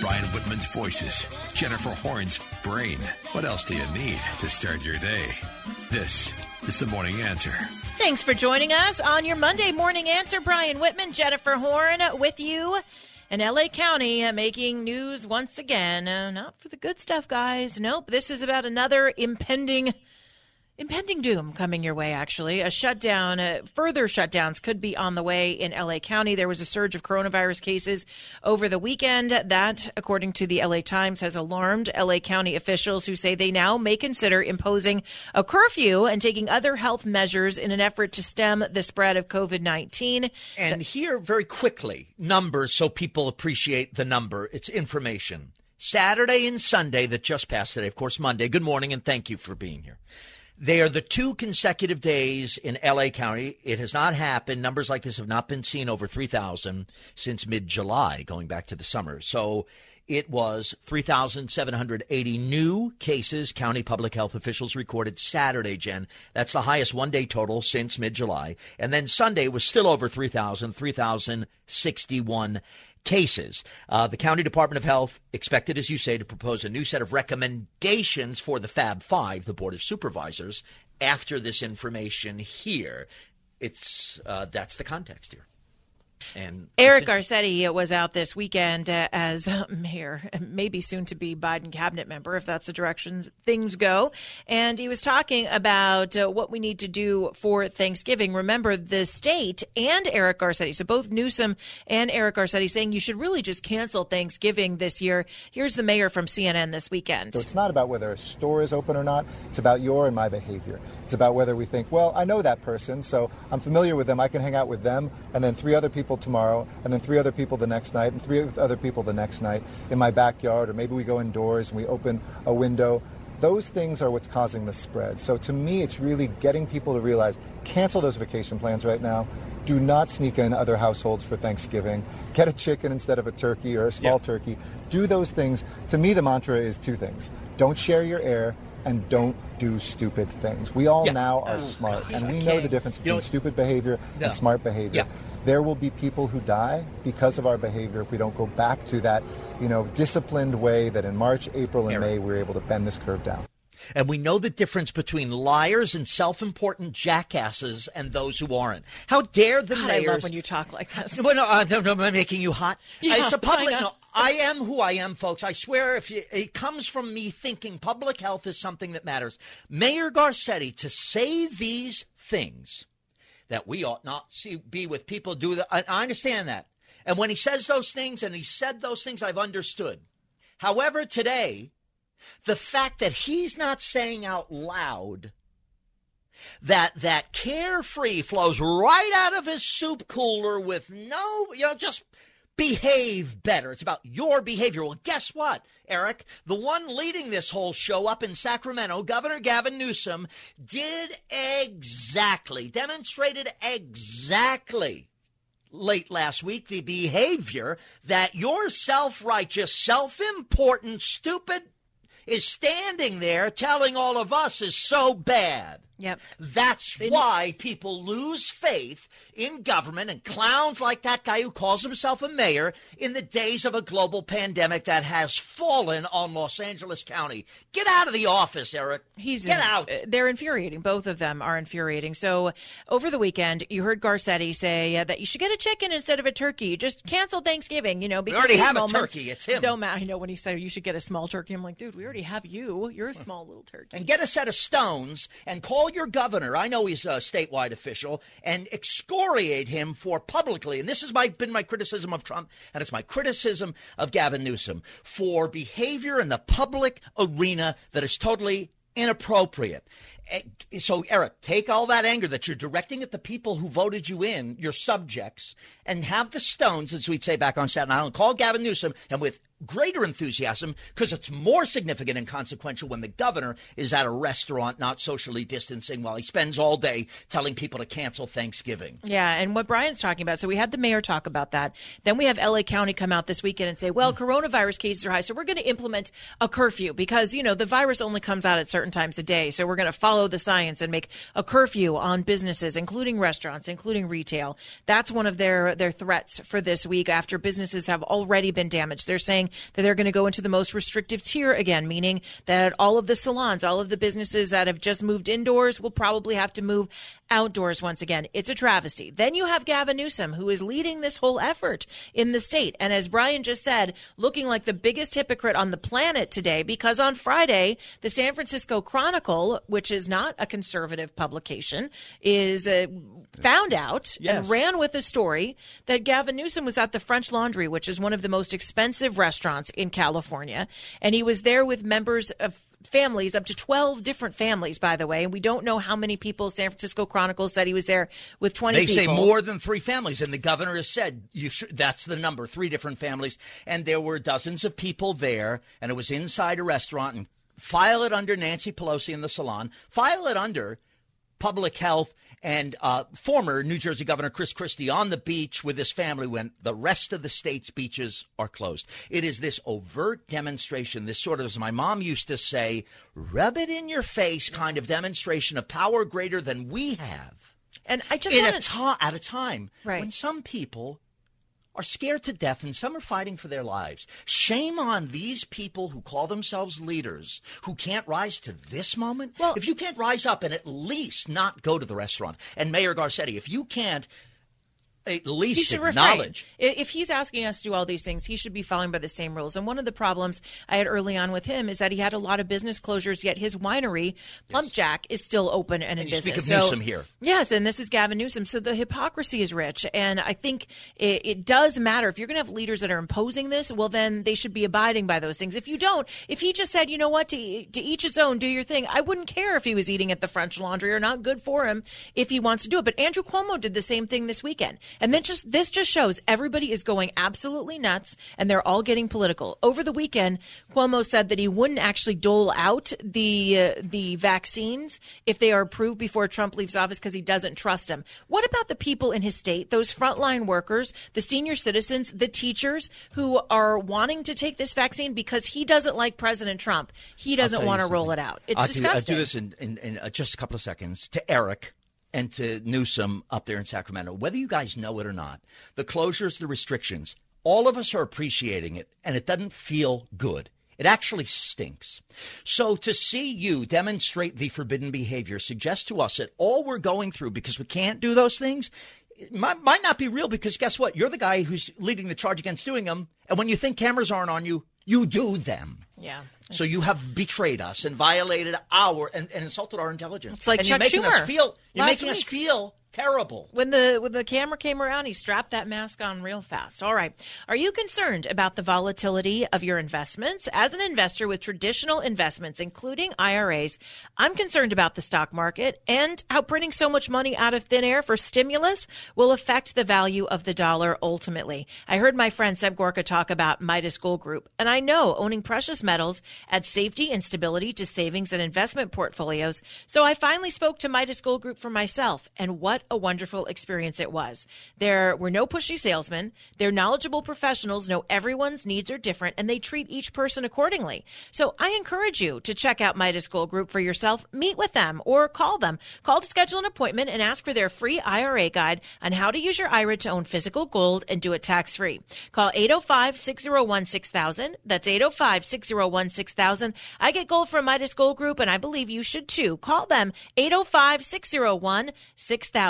Brian Whitman's voices, Jennifer Horn's brain. What else do you need to start your day? This is the morning answer. Thanks for joining us on your Monday morning answer. Brian Whitman, Jennifer Horn with you. And LA County making news once again. Uh, not for the good stuff, guys. Nope. This is about another impending impending doom coming your way, actually. A shutdown, uh, further shutdowns could be on the way in LA County. There was a surge of coronavirus cases over the weekend. That, according to the LA Times, has alarmed LA County officials who say they now may consider imposing a curfew and taking other health measures in an effort to stem the spread of COVID 19. And here, very quickly, numbers so people appreciate the number. It's information. Saturday and Sunday that just passed today, of course, Monday. Good morning and thank you for being here. They are the two consecutive days in LA County. It has not happened. Numbers like this have not been seen over 3,000 since mid July, going back to the summer. So it was 3,780 new cases county public health officials recorded Saturday, Jen. That's the highest one day total since mid July. And then Sunday was still over 3,000, 3,061 cases. Uh, the County Department of Health expected, as you say, to propose a new set of recommendations for the Fab Five, the Board of Supervisors, after this information here. It's uh, that's the context here. And Eric Garcetti was out this weekend uh, as mayor, maybe soon to be Biden cabinet member, if that's the direction things go. And he was talking about uh, what we need to do for Thanksgiving. Remember, the state and Eric Garcetti, so both Newsom and Eric Garcetti, saying you should really just cancel Thanksgiving this year. Here's the mayor from CNN this weekend. So it's not about whether a store is open or not, it's about your and my behavior. It's about whether we think, well, I know that person, so I'm familiar with them, I can hang out with them, and then three other people tomorrow, and then three other people the next night, and three other people the next night in my backyard, or maybe we go indoors and we open a window. Those things are what's causing the spread. So to me, it's really getting people to realize cancel those vacation plans right now. Do not sneak in other households for Thanksgiving. Get a chicken instead of a turkey or a small yeah. turkey. Do those things. To me, the mantra is two things don't share your air and don't do stupid things. We all yeah. now are oh, smart, God. and we know the difference between you know, stupid behavior no. and smart behavior. Yeah. There will be people who die because of our behavior if we don't go back to that, you know, disciplined way that in March, April, and May we were able to bend this curve down. And we know the difference between liars and self-important jackasses and those who aren't. How dare the God, mayors? I love when you talk like this. Well, no, uh, no, no, am I making you hot? Yeah, it's a public. No, I am who I am, folks. I swear, if you, it comes from me thinking public health is something that matters. Mayor Garcetti to say these things that we ought not see, be with people do that. I, I understand that. And when he says those things, and he said those things, I've understood. However, today, the fact that he's not saying out loud that that carefree flows right out of his soup cooler with no, you know, just behave better. It's about your behavior. Well, guess what, Eric? The one leading this whole show up in Sacramento, Governor Gavin Newsom, did exactly, demonstrated exactly late last week the behavior that your self righteous, self important, stupid is standing there telling all of us is so bad. Yep. That's why people lose faith in government and clowns like that guy who calls himself a mayor in the days of a global pandemic that has fallen on Los Angeles County. Get out of the office, Eric. He's Get in, out. They're infuriating. Both of them are infuriating. So over the weekend, you heard Garcetti say uh, that you should get a chicken instead of a turkey. Just cancel Thanksgiving, you know, because we already have a turkey. It's him. Don't matter. I know when he said you should get a small turkey. I'm like, dude, we already have you. You're a small little turkey. And get a set of stones and call your governor, I know he's a statewide official, and excoriate him for publicly, and this has my, been my criticism of Trump, and it's my criticism of Gavin Newsom, for behavior in the public arena that is totally inappropriate. Eh, so Eric, take all that anger that you're directing at the people who voted you in, your subjects, and have the stones, as we'd say back on Staten Island, call Gavin Newsom, and with greater enthusiasm because it's more significant and consequential when the governor is at a restaurant not socially distancing while he spends all day telling people to cancel Thanksgiving. Yeah, and what Brian's talking about. So we had the mayor talk about that. Then we have LA County come out this weekend and say, "Well, mm. coronavirus cases are high, so we're going to implement a curfew because, you know, the virus only comes out at certain times a day. So we're going to follow the science and make a curfew on businesses, including restaurants, including retail." That's one of their their threats for this week after businesses have already been damaged. They're saying that they're going to go into the most restrictive tier again, meaning that all of the salons, all of the businesses that have just moved indoors will probably have to move outdoors once again. It's a travesty. Then you have Gavin Newsom, who is leading this whole effort in the state. And as Brian just said, looking like the biggest hypocrite on the planet today, because on Friday, the San Francisco Chronicle, which is not a conservative publication, is uh, found out yes. and ran with a story that Gavin Newsom was at the French Laundry, which is one of the most expensive restaurants in California. And he was there with members of families, up to 12 different families, by the way. And we don't know how many people San Francisco Chronicle said he was there with 20 they people. say more than three families. And the governor has said you should, that's the number, three different families. And there were dozens of people there, and it was inside a restaurant. And file it under Nancy Pelosi in the salon, file it under public health and uh, former New Jersey Governor Chris Christie on the beach with his family when the rest of the state's beaches are closed. It is this overt demonstration, this sort of, as my mom used to say, rub it in your face kind of demonstration of power greater than we have. And I just wanna... a ta- at a time right. when some people are scared to death and some are fighting for their lives. Shame on these people who call themselves leaders who can't rise to this moment. Well, if you can't rise up and at least not go to the restaurant, and Mayor Garcetti, if you can't at least acknowledge. Refrain. If he's asking us to do all these things, he should be following by the same rules. And one of the problems I had early on with him is that he had a lot of business closures, yet his winery, Plump Jack, is still open and, and in business. Speak of so, Newsom here. Yes, and this is Gavin Newsom. So the hypocrisy is rich. And I think it, it does matter. If you're going to have leaders that are imposing this, well, then they should be abiding by those things. If you don't, if he just said, you know what, to, to each his own, do your thing, I wouldn't care if he was eating at the French Laundry or not. Good for him if he wants to do it. But Andrew Cuomo did the same thing this weekend. And then just this just shows everybody is going absolutely nuts and they're all getting political. Over the weekend, Cuomo said that he wouldn't actually dole out the uh, the vaccines if they are approved before Trump leaves office because he doesn't trust him. What about the people in his state, those frontline workers, the senior citizens, the teachers who are wanting to take this vaccine because he doesn't like President Trump? He doesn't want to roll it out. It's I'll disgusting. Do, I'll do this in, in, in uh, just a couple of seconds to Eric and to Newsom up there in Sacramento, whether you guys know it or not, the closures, the restrictions, all of us are appreciating it, and it doesn't feel good. It actually stinks. So to see you demonstrate the forbidden behavior suggests to us that all we're going through because we can't do those things might, might not be real because guess what? You're the guy who's leading the charge against doing them. And when you think cameras aren't on you, you do them. Yeah. So you have betrayed us and violated our and, and insulted our intelligence. It's like and Chuck you're making Schumer us feel you're making week. us feel terrible. When the when the camera came around, he strapped that mask on real fast. All right. Are you concerned about the volatility of your investments? As an investor with traditional investments, including IRAs, I'm concerned about the stock market and how printing so much money out of thin air for stimulus will affect the value of the dollar ultimately. I heard my friend Seb Gorka talk about Midas Gold Group, and I know owning precious metals adds safety and stability to savings and investment portfolios. So I finally spoke to Midas Gold Group for myself, and what what a wonderful experience it was. There were no pushy salesmen. Their knowledgeable professionals know everyone's needs are different and they treat each person accordingly. So I encourage you to check out Midas Gold Group for yourself, meet with them or call them. Call to schedule an appointment and ask for their free IRA guide on how to use your IRA to own physical gold and do it tax free. Call 805 601 6000. That's 805 601 6000. I get gold from Midas Gold Group and I believe you should too. Call them 805 601 6000.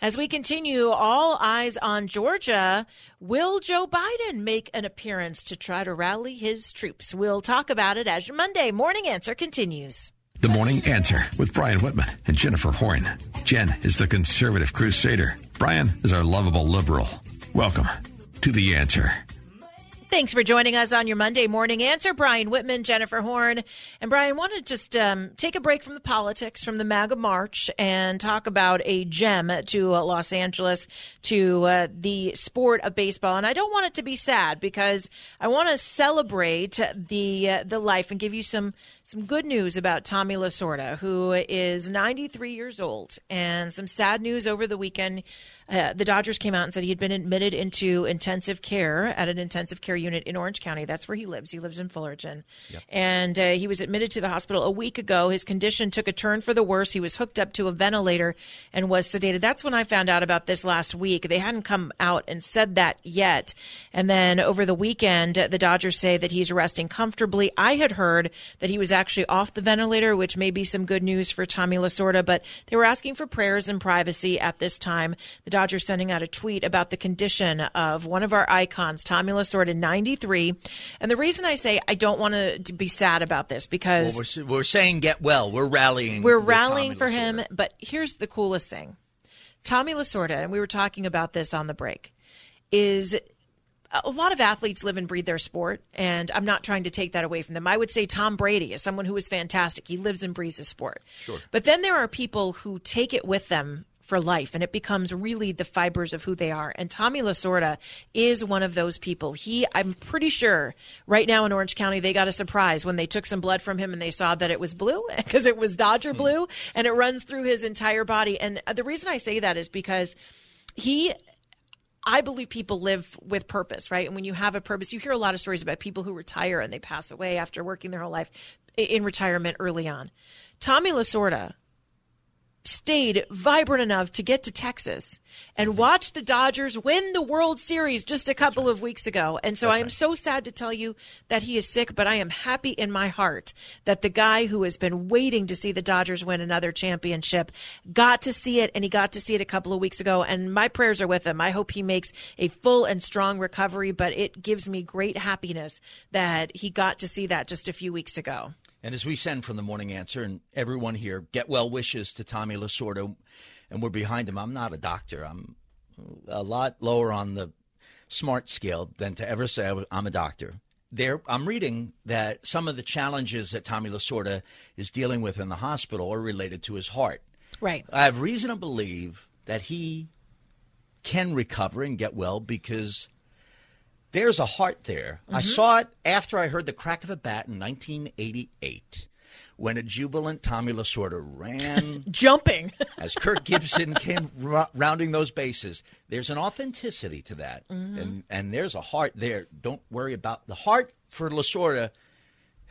As we continue, all eyes on Georgia. Will Joe Biden make an appearance to try to rally his troops? We'll talk about it as your Monday morning answer continues. The Morning Answer with Brian Whitman and Jennifer Horn. Jen is the conservative crusader. Brian is our lovable liberal. Welcome to The Answer. Thanks for joining us on your Monday morning answer. Brian Whitman, Jennifer Horn. And Brian, want to just um, take a break from the politics, from the MAGA March, and talk about a gem to uh, Los Angeles, to uh, the sport of baseball. And I don't want it to be sad because I want to celebrate the uh, the life and give you some some good news about Tommy Lasorda, who is 93 years old, and some sad news over the weekend. Uh, the Dodgers came out and said he had been admitted into intensive care at an intensive care unit in Orange County. That's where he lives. He lives in Fullerton. Yep. And uh, he was admitted to the hospital a week ago. His condition took a turn for the worse. He was hooked up to a ventilator and was sedated. That's when I found out about this last week. They hadn't come out and said that yet. And then over the weekend, the Dodgers say that he's resting comfortably. I had heard that he was actually off the ventilator, which may be some good news for Tommy Lasorda, but they were asking for prayers and privacy at this time. The Dodgers sending out a tweet about the condition of one of our icons, Tommy Lasorda, 93. And the reason I say I don't want to be sad about this because well, we're, we're, saying get well. We're rallying. We're rallying for him. But here's the coolest thing Tommy Lasorda, and we were talking about this on the break, is a lot of athletes live and breathe their sport, and I'm not trying to take that away from them. I would say Tom Brady is someone who is fantastic. He lives and breathes his sport. Sure. But then there are people who take it with them for life and it becomes really the fibers of who they are. And Tommy Lasorda is one of those people. He, I'm pretty sure right now in Orange County, they got a surprise when they took some blood from him and they saw that it was blue because it was Dodger hmm. blue and it runs through his entire body. And the reason I say that is because he I believe people live with purpose, right? And when you have a purpose, you hear a lot of stories about people who retire and they pass away after working their whole life in retirement early on. Tommy Lasorda stayed vibrant enough to get to Texas and mm-hmm. watch the Dodgers win the World Series just a couple right. of weeks ago. And so That's I am right. so sad to tell you that he is sick, but I am happy in my heart that the guy who has been waiting to see the Dodgers win another championship got to see it and he got to see it a couple of weeks ago. And my prayers are with him. I hope he makes a full and strong recovery, but it gives me great happiness that he got to see that just a few weeks ago. And as we send from the morning answer, and everyone here get well wishes to Tommy Lasorda, and we're behind him. I'm not a doctor. I'm a lot lower on the smart scale than to ever say I'm a doctor. There, I'm reading that some of the challenges that Tommy Lasorda is dealing with in the hospital are related to his heart. Right. I have reason to believe that he can recover and get well because there's a heart there. Mm-hmm. I saw it after I heard the crack of a bat in 1988 when a jubilant Tommy Lasorda ran jumping as Kirk Gibson came r- rounding those bases. There's an authenticity to that, mm-hmm. and and there's a heart there. Don't worry about the heart for Lasorda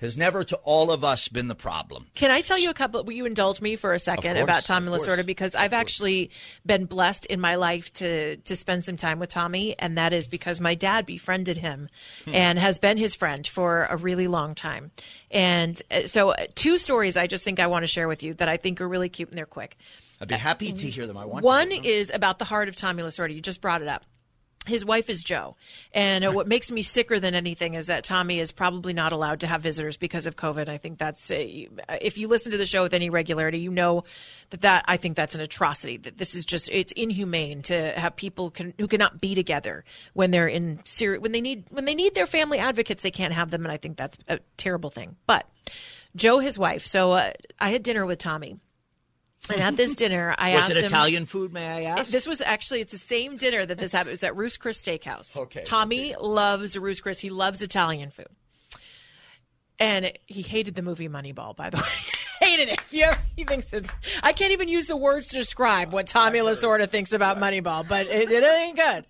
has never to all of us been the problem. Can I tell you a couple? Will you indulge me for a second course, about Tommy Lasorda? Because I've actually been blessed in my life to to spend some time with Tommy, and that is because my dad befriended him hmm. and has been his friend for a really long time. And uh, so, uh, two stories I just think I want to share with you that I think are really cute and they're quick. I'd be happy to hear them. I want one is about the heart of Tommy Lasorda. You just brought it up his wife is Jo. And uh, what makes me sicker than anything is that Tommy is probably not allowed to have visitors because of COVID. I think that's, a, if you listen to the show with any regularity, you know that, that I think that's an atrocity. That this is just, it's inhumane to have people can, who cannot be together when they're in serious, when they need, when they need their family advocates, they can't have them. And I think that's a terrible thing. But Jo, his wife, so uh, I had dinner with Tommy and at this dinner, I was asked it him, Italian food? May I ask? This was actually it's the same dinner that this happened. It was at Ruth's Chris Steakhouse. Okay. Tommy okay. loves Ruth's Chris. He loves Italian food, and he hated the movie Moneyball. By the way, hated it. Yeah, he thinks it's. I can't even use the words to describe what Tommy Lasorda thinks about Moneyball, but it, it ain't good.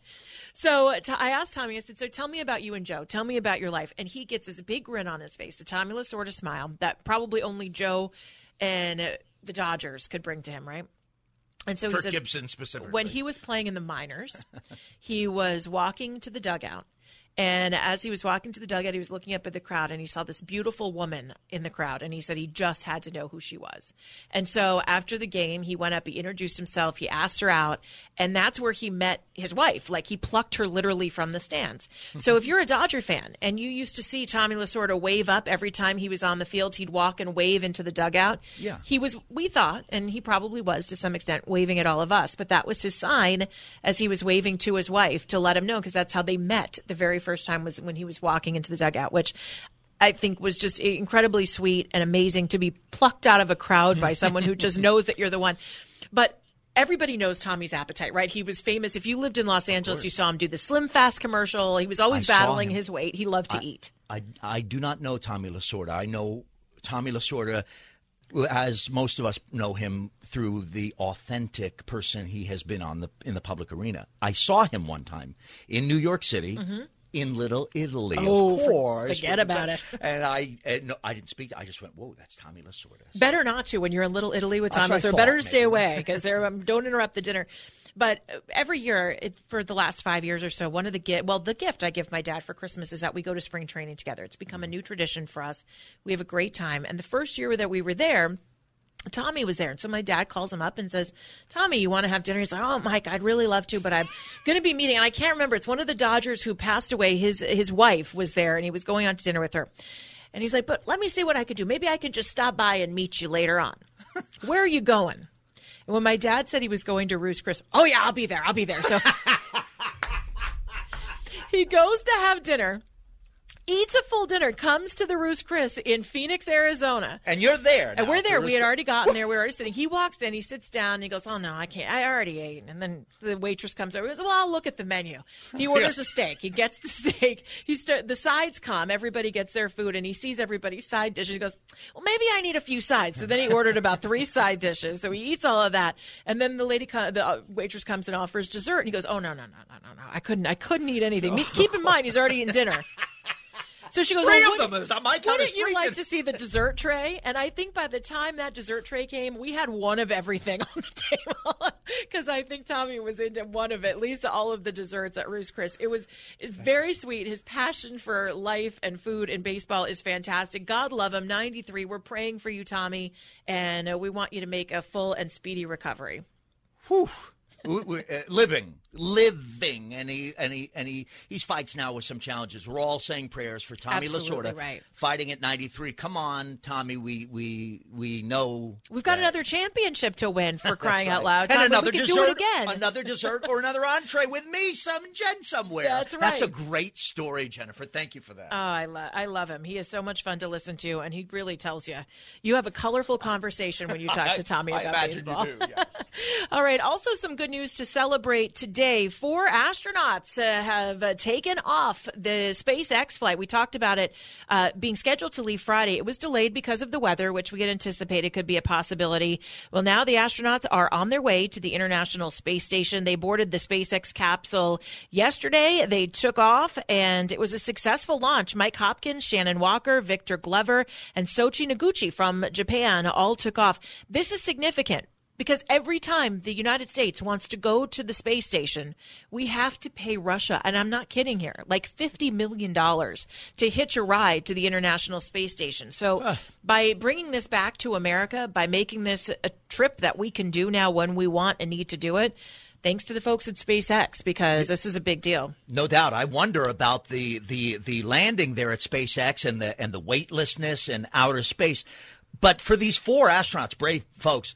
So t- I asked Tommy, I said, So tell me about you and Jo. Tell me about your life. And he gets this big grin on his face, the Tommy Lasorda smile that probably only Jo and the Dodgers could bring to him, right? And so Kirk he said, Gibson specifically. When he was playing in the minors, he was walking to the dugout and as he was walking to the dugout, he was looking up at the crowd and he saw this beautiful woman in the crowd. And he said he just had to know who she was. And so after the game, he went up, he introduced himself, he asked her out. And that's where he met his wife. Like he plucked her literally from the stands. so if you're a Dodger fan and you used to see Tommy Lasorda wave up every time he was on the field, he'd walk and wave into the dugout. Yeah. He was, we thought, and he probably was to some extent, waving at all of us. But that was his sign as he was waving to his wife to let him know because that's how they met the very first time was when he was walking into the dugout, which I think was just incredibly sweet and amazing to be plucked out of a crowd by someone who just knows that you're the one. But everybody knows Tommy's appetite, right? He was famous. If you lived in Los Angeles, you saw him do the Slim Fast commercial. He was always I battling his weight. He loved to I- eat. I, I do not know Tommy Lasorda. I know Tommy Lasorda, as most of us know him through the authentic person he has been on the in the public arena. I saw him one time in New York City. Mm-hmm. In Little Italy, Oh, of course. forget about it. And I, and no, I didn't speak. I just went, "Whoa, that's Tommy Lasorda." Better not to when you're in Little Italy with That's Thomas, I or thought, better to stay maybe. away because they're um, don't interrupt the dinner. But uh, every year, it, for the last five years or so, one of the gift, well, the gift I give my dad for Christmas is that we go to spring training together. It's become a new tradition for us. We have a great time, and the first year that we were there. Tommy was there. And so my dad calls him up and says, Tommy, you want to have dinner? He's like, Oh, Mike, I'd really love to, but I'm going to be meeting. And I can't remember. It's one of the Dodgers who passed away. His, his wife was there and he was going on to dinner with her. And he's like, But let me see what I could do. Maybe I can just stop by and meet you later on. Where are you going? And when my dad said he was going to Ruth's Chris, oh, yeah, I'll be there. I'll be there. So he goes to have dinner. Eats a full dinner, comes to the Ruth's Chris in Phoenix, Arizona. And you're there. And we're there. We had already gotten there. We were already sitting. He walks in. He sits down. And he goes, "Oh no, I can't. I already ate." And then the waitress comes over. He goes, "Well, I'll look at the menu." He orders a steak. He gets the steak. He start. The sides come. Everybody gets their food, and he sees everybody's side dishes. He goes, "Well, maybe I need a few sides." So then he ordered about three side dishes. So he eats all of that, and then the lady, the uh, waitress comes and offers dessert. And he goes, "Oh no, no, no, no, no, no! I couldn't. I couldn't eat anything. Keep in mind, he's already eaten dinner." So she goes, Three well, of wouldn't- them is on my count. Wouldn't is you three like to see the dessert tray? And I think by the time that dessert tray came, we had one of everything on the table because I think Tommy was into one of at least all of the desserts at Ruth's Chris. It was very sweet. His passion for life and food and baseball is fantastic. God love him. 93. We're praying for you, Tommy, and uh, we want you to make a full and speedy recovery. Whew. Uh, living, living, and he and he and he he's fights now with some challenges. We're all saying prayers for Tommy Absolutely Lasorda, right. fighting at 93. Come on, Tommy, we we we know We've got that- another championship to win for crying out right. loud. and another we could dessert, do it again. another dessert, or another entree with me, some Jen somewhere. That's That's a great story, Jennifer. Thank you for that. Oh, I love I love him. He is so much fun to listen to, and he really tells you you have a colorful conversation when you talk to Tommy I about baseball. do. Yeah. All right. Also, some good news to celebrate today. Four astronauts uh, have uh, taken off the SpaceX flight. We talked about it uh, being scheduled to leave Friday. It was delayed because of the weather, which we had anticipated could be a possibility. Well, now the astronauts are on their way to the International Space Station. They boarded the SpaceX capsule yesterday. They took off, and it was a successful launch. Mike Hopkins, Shannon Walker, Victor Glover, and Soichi Noguchi from Japan all took off. This is significant because every time the United States wants to go to the space station, we have to pay Russia, and I'm not kidding here, like $50 million to hitch a ride to the International Space Station. So ah. by bringing this back to America, by making this a trip that we can do now when we want and need to do it, thanks to the folks at SpaceX, because this is a big deal. No doubt. I wonder about the, the, the landing there at SpaceX and the and the weightlessness and outer space. But for these four astronauts, brave folks,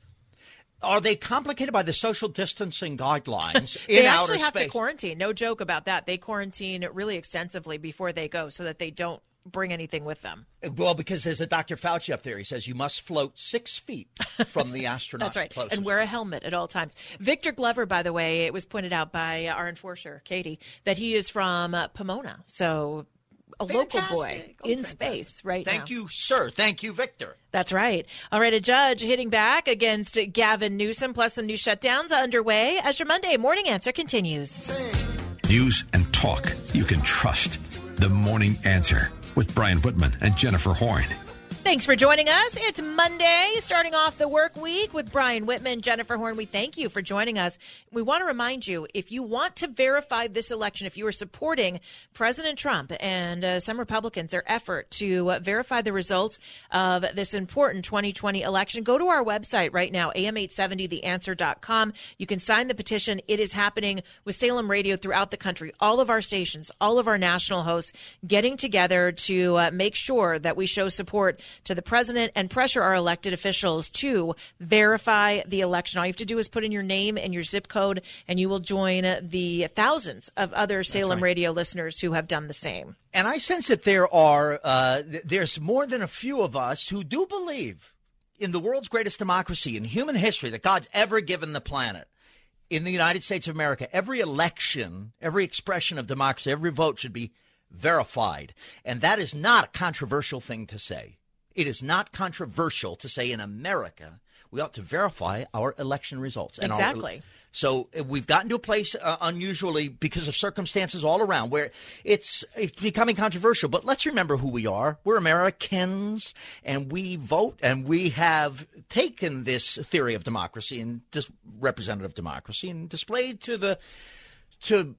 are they complicated by the social distancing guidelines in they actually have space? to quarantine. No joke about that. They quarantine really extensively before they go so that they don't bring anything with them. well, because there's a Dr. Fauci up there. He says you must float six feet from the astronaut. That's right. closest. And wear a helmet at all times. Victor Glover, by the way, it was pointed out by our enforcer, Katie, that he is from uh, Pomona. So a local boy Oh, in fantastic. space right now. Thank now. you, sir. Thank you, Victor. That's right. All right, a judge hitting back against Gavin Newsom, plus some new shutdowns underway as your Monday morning answer continues. News and talk you can trust. The Morning Answer with Brian Whitman and Jennifer Horn. Thanks for joining us. It's Monday, starting off the work week with Brian Whitman, Jennifer Horn. We thank you for joining us. We want to remind you if you want to verify this election, if you are supporting President Trump and uh, some Republicans, their effort to uh, verify the results of this important 2020 election, go to our website right now, am870theanswer.com. You can sign the petition. It is happening with Salem Radio throughout the country. All of our stations, all of our national hosts getting together to uh, make sure that we show support to the president and pressure our elected officials to verify the election. All you have to do is put in your name and your zip code, and you will join the thousands of other Salem right. radio listeners who have done the same. And I sense that there are uh, th- there's more than a few of us who do believe in the world's greatest democracy in human history that God's ever given the planet. In the United States of America, every election, every expression of democracy, every vote should be verified. And that is not a controversial thing to say. It is not controversial to say in America we ought to verify our election results. And exactly. Our, so uh, we've gotten to a place uh, unusually because of circumstances all around where it's it's becoming controversial. But let's remember who we are. We're Americans, and we vote, and we have taken this theory of democracy and dis- representative democracy and displayed to the to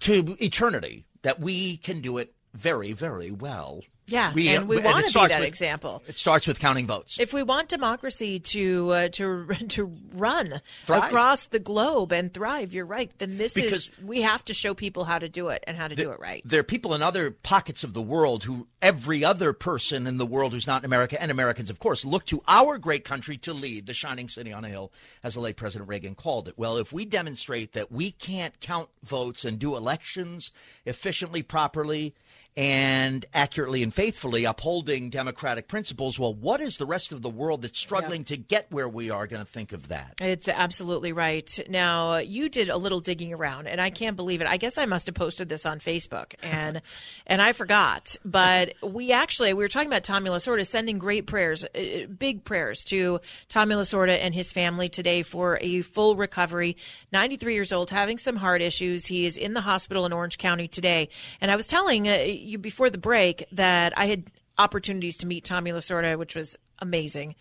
to eternity that we can do it very, very well. Yeah, we, and we want to be that with, example. It starts with counting votes. If we want democracy to uh, to to run thrive. across the globe and thrive, you're right. Then this because is we have to show people how to do it and how to the, do it right. There are people in other pockets of the world who every other person in the world who's not in America and Americans, of course, look to our great country to lead the shining city on a hill, as the late President Reagan called it. Well, if we demonstrate that we can't count votes and do elections efficiently, properly and accurately and faithfully upholding democratic principles, well, what is the rest of the world that's struggling to get where we are going to think of that? It's absolutely right. Now, you did a little digging around, and I can't believe it. I guess I must have posted this on Facebook, and and I forgot. But we actually we were talking about Tommy Lasorda sending great prayers, uh, big prayers to Tommy Lasorda and his family today for a full recovery. 93 years old, having some heart issues. He is in the hospital in Orange County today, and I was telling. Uh, you before the break that I had opportunities to meet Tommy Lasorda, which was amazing.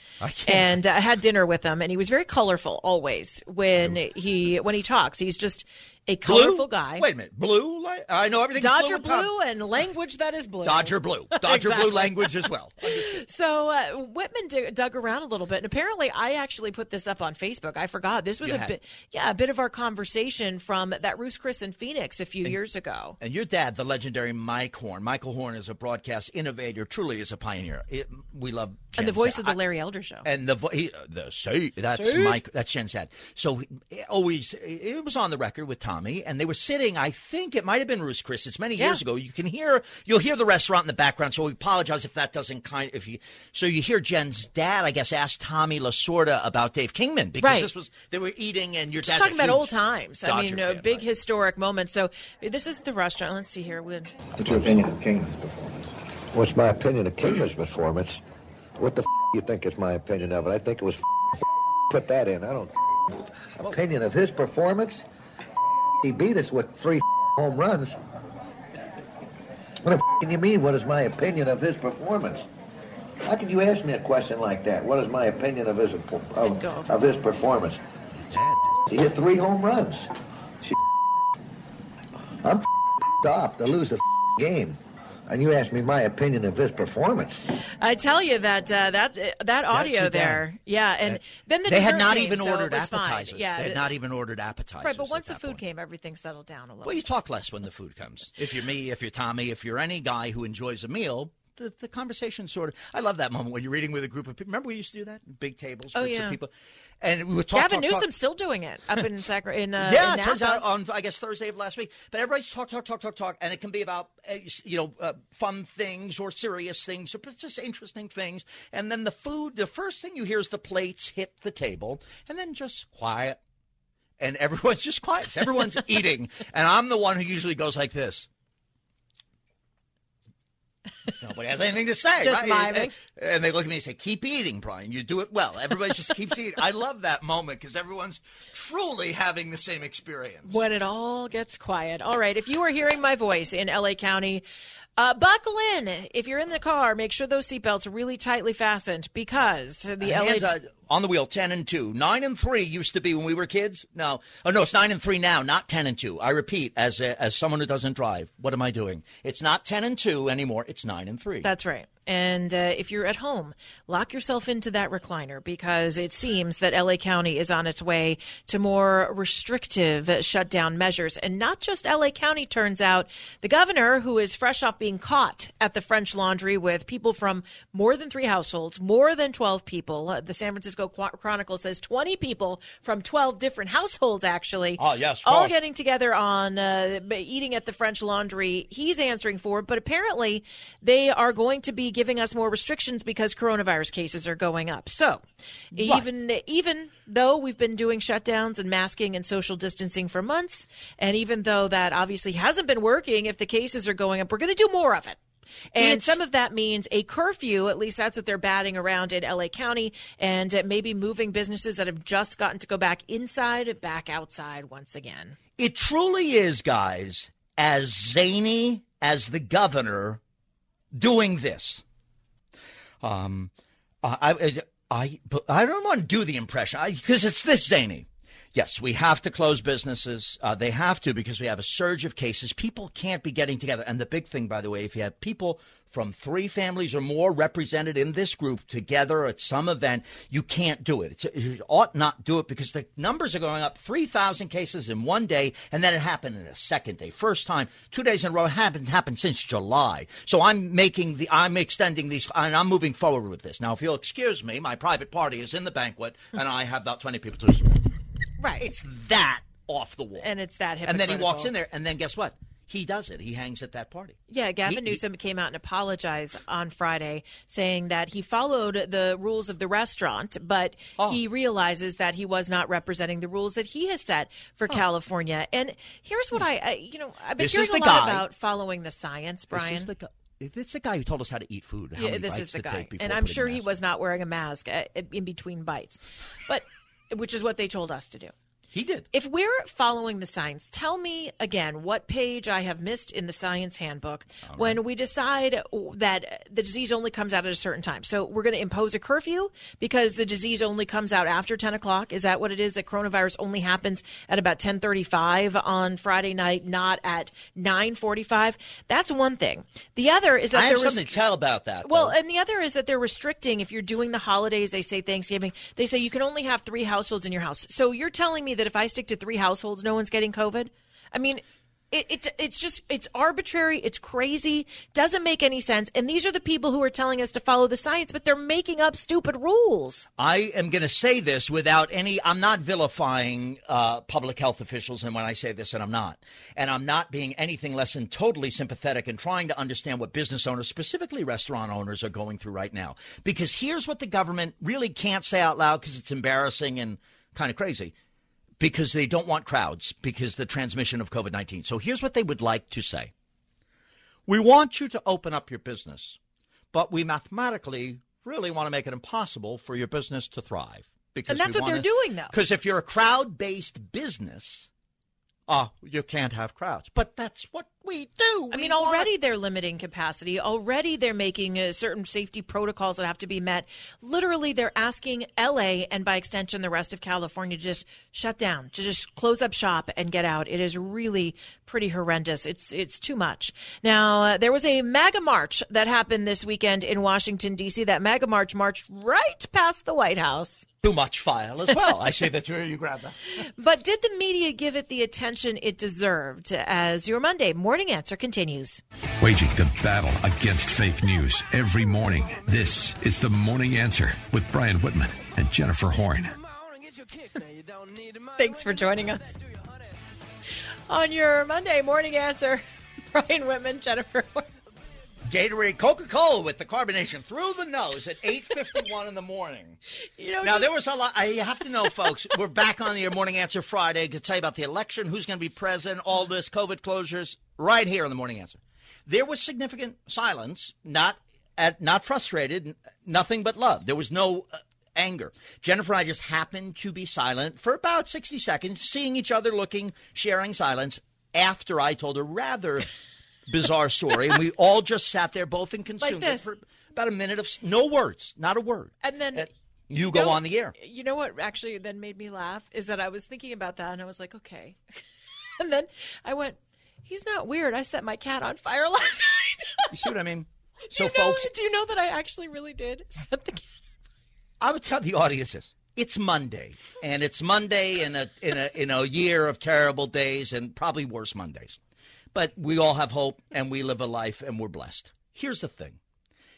And uh, I had dinner with him, and he was very colorful always when he when he talks. He's just a colorful blue? guy. Wait a minute, blue? I know everything. Dodger blue, blue and language that is blue. Dodger blue, Dodger exactly. blue language as well. so uh, Whitman d- dug around a little bit, and apparently I actually put this up on Facebook. I forgot this was You a had. bit, yeah, a bit of our conversation from that Ruth's Chris in Phoenix a few years ago. And your dad, the legendary Mike Horn. Michael Horn is a broadcast innovator, truly is a pioneer. It, we love and the voice of the Larry Elder Show. And the vo- he, the say that's Mike that's Jen's dad. So he- always it was on the record with Tommy, and they were sitting. I think it might have been Ruth's Chris. It's many Yeah. years ago. You can hear you'll hear the restaurant in the background. So we apologize if that doesn't kind. If you so you hear Jen's dad, I guess, ask Tommy Lasorda about Dave Kingman because Right. this was they were eating, and your Just dad's a talking about old times. I Dodger mean, uh, fan, big right. historic moments. So this is the restaurant. Let's see here. We- What's your opinion of Kingman's performance? What's my opinion of Kingman's performance? What the f- you think is my opinion of it? I think it was f- put that in. I don't f- opinion of his performance. He beat us with three home runs. What the can you mean? What is my opinion of his performance? How can you ask me a question like that? What is my opinion of his of, of his performance? He hit three home runs. I'm off to lose a f- game, and you ask me my opinion of his performance. I tell you that uh, that uh, that audio there, dad. yeah, and then the they had not came, even so it ordered was fine. appetizers. Yeah, they had not even ordered appetizers. right. But once the food point. came, everything settled down a little. Well, you talk less when the food comes. If you're me, if you're Tommy, if you're any guy who enjoys a meal, the, the conversation sort of. I love that moment when you're eating with a group of people. Remember we used to do that? Big tables, Oh, yeah. of people. And we would talk. Gavin talk. Newsom's still doing it up in Sacra in uh, yeah, in it turns out on I guess Thursday of last week. But everybody's talk, talk, talk, talk, talk, and it can be about uh, you know uh, fun things or serious things or just interesting things. And then the food, the first thing you hear is the plates hit the table, and then just quiet, and everyone's just quiet. Everyone's eating, and I'm the one who usually goes like this. Nobody has anything to say. Just right? miming. And they look at me and say, "Keep eating, Brian. You do it well." Everybody just keeps eating. I love that moment because everyone's truly having the same experience. when it all gets quiet. All right, if you are hearing my voice in LA County, uh, buckle in. If you're in the car, make sure those seatbelts are really tightly fastened because the LA. Hands uh, on the wheel, ten and two. Nine and three used to be when we were kids. No, oh no, it's nine and three now, not ten and two. I repeat, as a, as someone who doesn't drive, what am I doing? It's not ten and two anymore. It's nine and three. That's right. And uh, if you're at home, lock yourself into that recliner because it seems that LA County is on its way to more restrictive shutdown measures. And not just LA County, turns out. The governor, who is fresh off being caught at the French Laundry with people from more than three households, more than 12 people. Uh, the San Francisco Chronicle says 20 people from 12 different households, actually. Oh, yes. All getting together on uh, eating at the French Laundry. He's answering for it, but apparently they are going to be giving us more restrictions because coronavirus cases are going up. So, right. even even though we've been doing shutdowns and masking and social distancing for months, and even though that obviously hasn't been working, if the cases are going up, we're going to do more of it. And it's, some of that means a curfew, at least that's what they're batting around in LA County, and maybe moving businesses that have just gotten to go back inside back outside once again. It truly is, guys, as zany as the governor doing this. Um, I, I, I don't want to do the impression because it's this zany. Yes, we have to close businesses. Uh, they have to because we have a surge of cases. People can't be getting together. And the big thing, by the way, if you have people from three families or more represented in this group together at some event, you can't do it. It's, you ought not do it because the numbers are going up 3,000 cases in one day, and then it happened in a second day. First time, two days in a row. It happened, happened since July. So I'm making the, I'm extending these, and I'm moving forward with this. Now, if you'll excuse me, my private party is in the banquet, and I have about 20 people to Right. It's that off the wall. And it's that And then he walks in there, and then guess what? He does it. He hangs at that party. Yeah, Gavin he, Newsom he, came out and apologized on Friday, saying that he followed the rules of the restaurant, but oh. he realizes that he was not representing the rules that he has set for oh. California. And here's what I, I, you know, I've been this hearing a lot guy. about following the science, Brian. This is the, it's the guy who told us how to eat food. yeah, this is the guy, and I'm sure he was not wearing a mask uh, in between bites, but which is what they told us to do. He did. If we're following the science, tell me again what page I have missed in the science handbook right. when we decide that the disease only comes out at a certain time. So we're going to impose a curfew because the disease only comes out after 10 o'clock. Is that what it is? That coronavirus only happens at about 1035 on Friday night, not at 945? That's one thing. The other is that I have something to tell about that. Well, though. and the other is that they're restricting if you're doing the holidays, they say Thanksgiving, they say you can only have three households in your house. So you're telling me that if I stick to three households, no one's getting COVID? I mean, it, it, it's just it's arbitrary it's crazy doesn't make any sense and these are the people who are telling us to follow the science but they're making up stupid rules. I am going to say this without any i'm not vilifying uh, public health officials and when i say this and i'm not. And i'm not being anything less than totally sympathetic and trying to understand what business owners specifically restaurant owners are going through right now. Because here's what the government really can't say out loud because it's embarrassing and kind of crazy because they don't want crowds because the transmission of COVID 19. So here's what they would like to say We want you to open up your business, but we mathematically really want to make it impossible for your business to thrive. Because and that's what they're doing, though. Because if you're a crowd based business, uh, you can't have crowds. But that's what we do. I mean, already they're limiting capacity. Already they're making uh, certain safety protocols that have to be met. Literally, they're asking LA and by extension the rest of California to just shut down, to just close up shop and get out. It is really pretty horrendous. It's it's too much. Now, uh, there was a MAGA march that happened this weekend in Washington D.C. That MAGA march marched right past the White House too much file as well. I see that you, you grab that. But did the media give it the attention it deserved? As your Monday morning answer continues. Waging the battle against fake news every morning. This is the morning answer with Brian Whitman and Jennifer Horn. Thanks for joining us on your Monday morning answer. Brian Whitman, Jennifer Horn. Gatorade Coca-Cola with the carbonation through the nose at 8:51 in the morning. You know, now just... there was a lot. I have to know, folks. we're back on the Morning Answer Friday to tell you about the election, who's going to be president, all this COVID closures, right here on the Morning Answer. There was significant silence, not at, not frustrated, nothing but love. There was no uh, anger. Jennifer and I just happened to be silent for about 60 seconds, seeing each other, looking, sharing silence. After I told her rather bizarre story, and we all just sat there, both and consumed like it for about a minute of no words, not a word. And then and you, you go know, on the air. You know what actually then made me laugh is that I was thinking about that, and I was like, okay, and then I went, he's not weird. I set my cat on fire last night. you see what I mean? So, know, folks, do you know that I actually really did set the cat? I would tell the audience this. It's Monday, and it's Monday in a in a in a year of terrible days and probably worse Mondays. But we all have hope, and we live a life, and we're blessed. Here's the thing: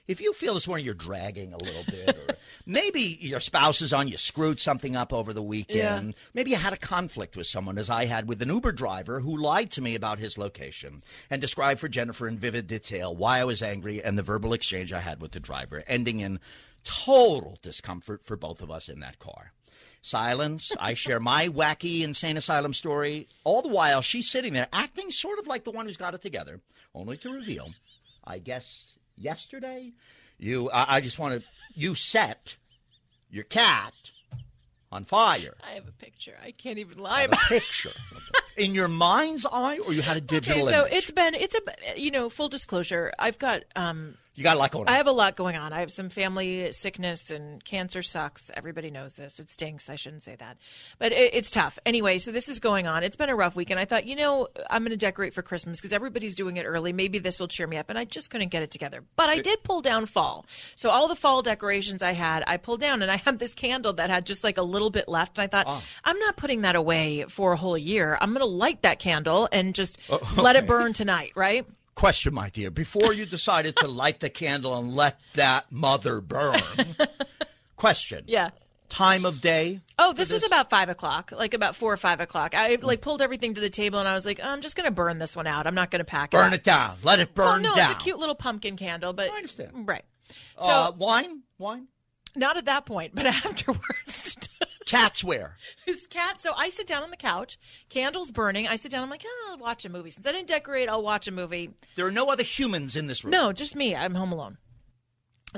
if you feel this morning you're dragging a little bit, or maybe your spouse is on you, screwed something up over the weekend, Yeah. maybe you had a conflict with someone, as I had with an Uber driver who lied to me about his location and described for Jennifer in vivid detail why I was angry and the verbal exchange I had with the driver, ending in total discomfort for both of us in that car. Silence. I share my wacky insane asylum story. All the while, she's sitting there acting sort of like the one who's got it together, only to reveal, I guess, yesterday, you. I, I just want to. You set your cat on fire. I have a picture. I can't even lie a about it. picture in your mind's eye, or you had a digital Okay, so image. it's been it's a you know full disclosure. I've got um you got a lot going on. I have a lot going on. I have some family sickness and cancer sucks. Everybody knows this. It stinks. I shouldn't say that, but it, it's tough. Anyway, so this is going on. It's been a rough week, and I thought, you know, I'm going to decorate for Christmas because everybody's doing it early. Maybe this will cheer me up, and I just couldn't get it together. But I did pull down fall. So all the fall decorations I had, I pulled down, and I had this candle that had just like a little bit left. And I thought, Ah. I'm not putting that away for a whole year. I'm going to light that candle and just let it burn tonight, right? Question, my dear. Before you decided to light the candle and let that mother burn, question. Yeah. Time of day. Oh, this was about five o'clock, like about four or five o'clock. I like pulled everything to the table and I was like, I'm just going to burn this one out. I'm not going to pack it. Burn it down. Let it burn Well, no, down. it's a cute little pumpkin candle, but I understand. right. So uh, wine? Wine? not at that point, but afterwards. Cats wear. His cat. So I sit down on the couch, candles burning. I sit down. I'm like, oh, I'll watch a movie. Since I didn't decorate, I'll watch a movie. There are no other humans in this room. No, just me. I'm home alone.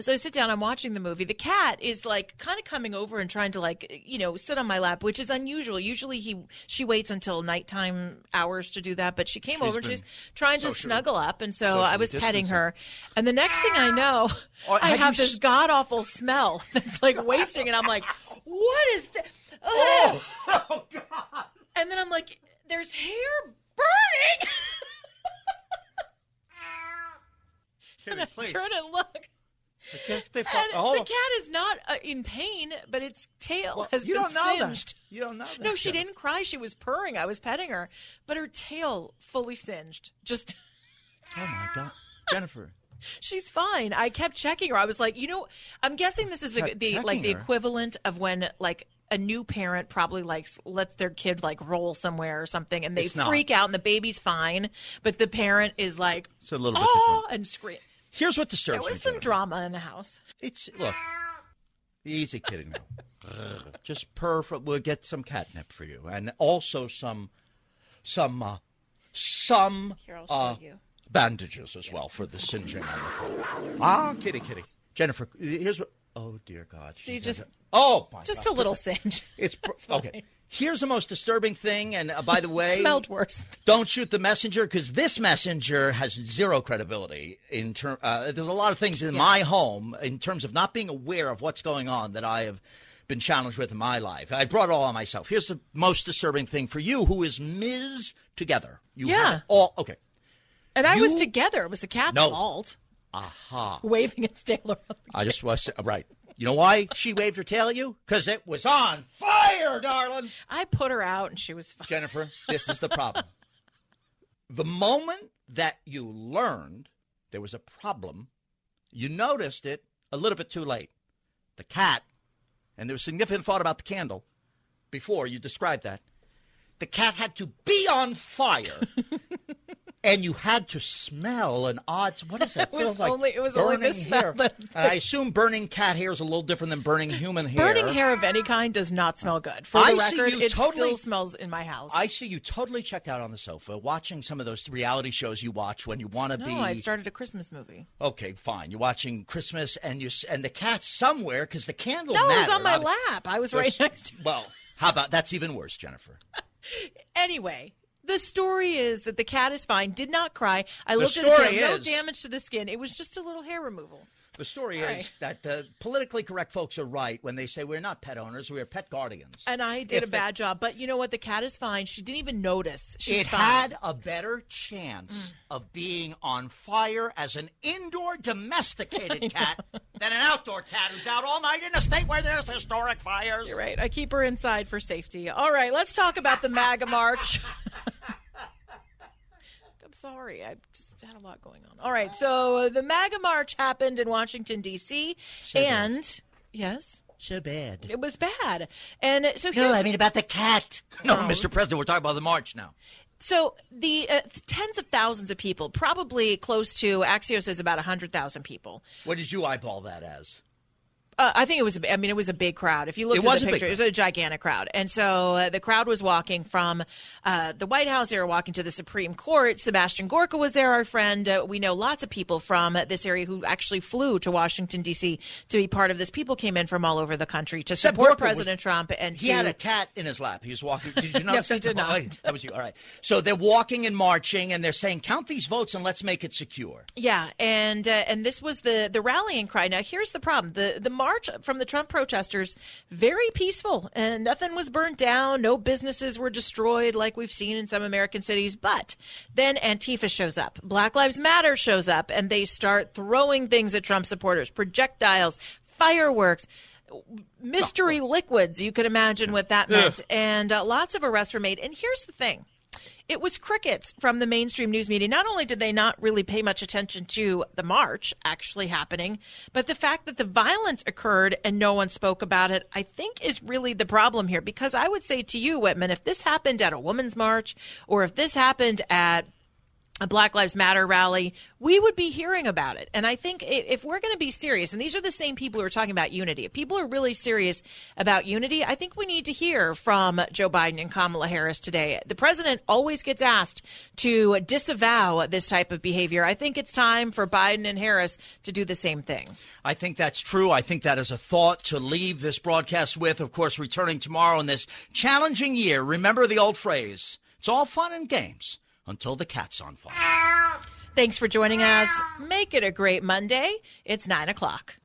So I sit down, I'm watching the movie. The cat is like kind of coming over and trying to like, you know, sit on my lap, which is unusual. Usually he she waits until nighttime hours to do that, but she came over and she's trying to snuggle up and so I was petting her. And the next thing I know, Oh, I have this s- god awful smell that's like wafting and I'm like, "What is that?" Ugh. Oh, God. And then I'm like, "There's hair burning." and I please. turn and look. They fu- And oh, the cat is not uh, in pain, but its tail well, has you been don't know singed. that. You don't know that. No, she didn't cry. She was purring. I was petting her, but her tail fully singed. Just Oh my God, Jennifer. She's fine. I kept checking her. I was like, you know, I'm guessing this is a, the like the her. equivalent of when like a new parent probably likes lets their kid like roll somewhere or something, and they It's not. freak out, and the baby's fine, but the parent is like, It's a little bit oh, different. and scream. Here's what disturbs There was me. some Jennifer. drama in the house. It's look, easy kidding now. Just perfect. We'll get some catnip for you, and also some, some, uh, some Here, I'll show uh, you. Bandages as well for the singeing. on the- Ah, kitty, kitty. Jennifer, here's what. Oh dear God. See, just- under- oh my Just God. a little singe. It's okay. Here's the most disturbing thing, and uh, by the way, Smelled worse. don't shoot the messenger because this messenger has zero credibility in term. Uh, there's a lot of things in my home in terms of not being aware of what's going on that I have been challenged with in my life. I brought it all on myself. Here's the most disturbing thing for you, who is Ms. Together. You Yeah. all okay. And I was together. It was the cat's No. fault. Aha. Waving its tail around. I just was right. You know why she waved her tail at you? Because it was on fire, darling. I put her out and she was fine. Jennifer, this is the problem. the moment that you learned there was a problem, you noticed it a little bit too late. The cat, and there was significant thought about the candle before you described that. The cat had to be on fire. And you had to smell an odd. What is that? It was like only- it was only smell hair. that- I assume burning cat hair is a little different than burning human hair. Burning hair of any kind does not smell good. For I the record, it totally- still smells in my house. I see you totally checked out on the sofa watching some of those reality shows you watch when you want to no, be. No, I started a Christmas movie. okay, fine. You're watching Christmas and you and the cat's somewhere because the candle. No, it was on my Obvi- lap. I was right next to it. Well, how about that's even worse, Jennifer? Anyway, the story is that the cat is fine, did not cry. I looked at story no damage to the skin. It was just a little hair removal. The story is right. that the politically correct folks are right when they say we're not pet owners, we're pet guardians. And I did if a bad it, job, but you know what? The cat is fine. She didn't even notice. She's it had a better chance mm. of being on fire as an indoor domesticated cat than an outdoor cat who's out all night in a state where there's historic fires. You're right. I keep her inside for safety. All right, let's talk about the MAGA march. Sorry. I just had a lot going on. All right, so the MAGA march happened in Washington D.C. So and bad. yes. So bad. It was bad. And so No, I mean about the cat. No, oh. Mr. President, we're talking about the march now. So the uh, tens of thousands of people, probably close to Axios is about 100,000 people. What did you eyeball that as? Uh, I think it was. I mean, it was a big crowd. If you look at the picture, it was a gigantic crowd, and so uh, the crowd was walking from uh, the White House. They were walking to the Supreme Court. Sebastian Gorka was there, our friend. Uh, we know lots of people from this area who actually flew to Washington D.C. to be part of this. People came in from all over the country to support Gorka President was, Trump, and he to, had a cat in his lap. He was walking. Did you know? yes, he did not. Oh, that was you. All right. So they're walking and marching, and they're saying, "Count these votes and let's make it secure." Yeah, and uh, and this was the the rallying cry. Now here's the problem: the the march from the Trump protesters very peaceful and nothing was burnt down. No businesses were destroyed like we've seen in some American cities. But then Antifa shows up. Black Lives Matter shows up and they start throwing things at Trump supporters, projectiles, fireworks mystery liquids. You could imagine what that meant. And uh, lots of arrests were made. And here's the thing it was crickets from the mainstream news media. Not only did they not really pay much attention to the march actually happening, but the fact that the violence occurred and no one spoke about it, I think is really the problem here. Because I would say to you, Whitman, if this happened at a women's march or if this happened at a Black Lives Matter rally, we would be hearing about it. And I think if we're going to be serious, and these are the same people who are talking about unity, if people are really serious about unity, I think we need to hear from Joe Biden and Kamala Harris today. The president always gets asked to disavow this type of behavior. I think it's time for Biden and Harris to do the same thing. I think that's true. I think that is a thought to leave this broadcast with. Of course, returning tomorrow in this challenging year. Remember the old phrase it's all fun and games until the cat's on fire. Thanks for joining us. Make it a great Monday. It's 9 o'clock.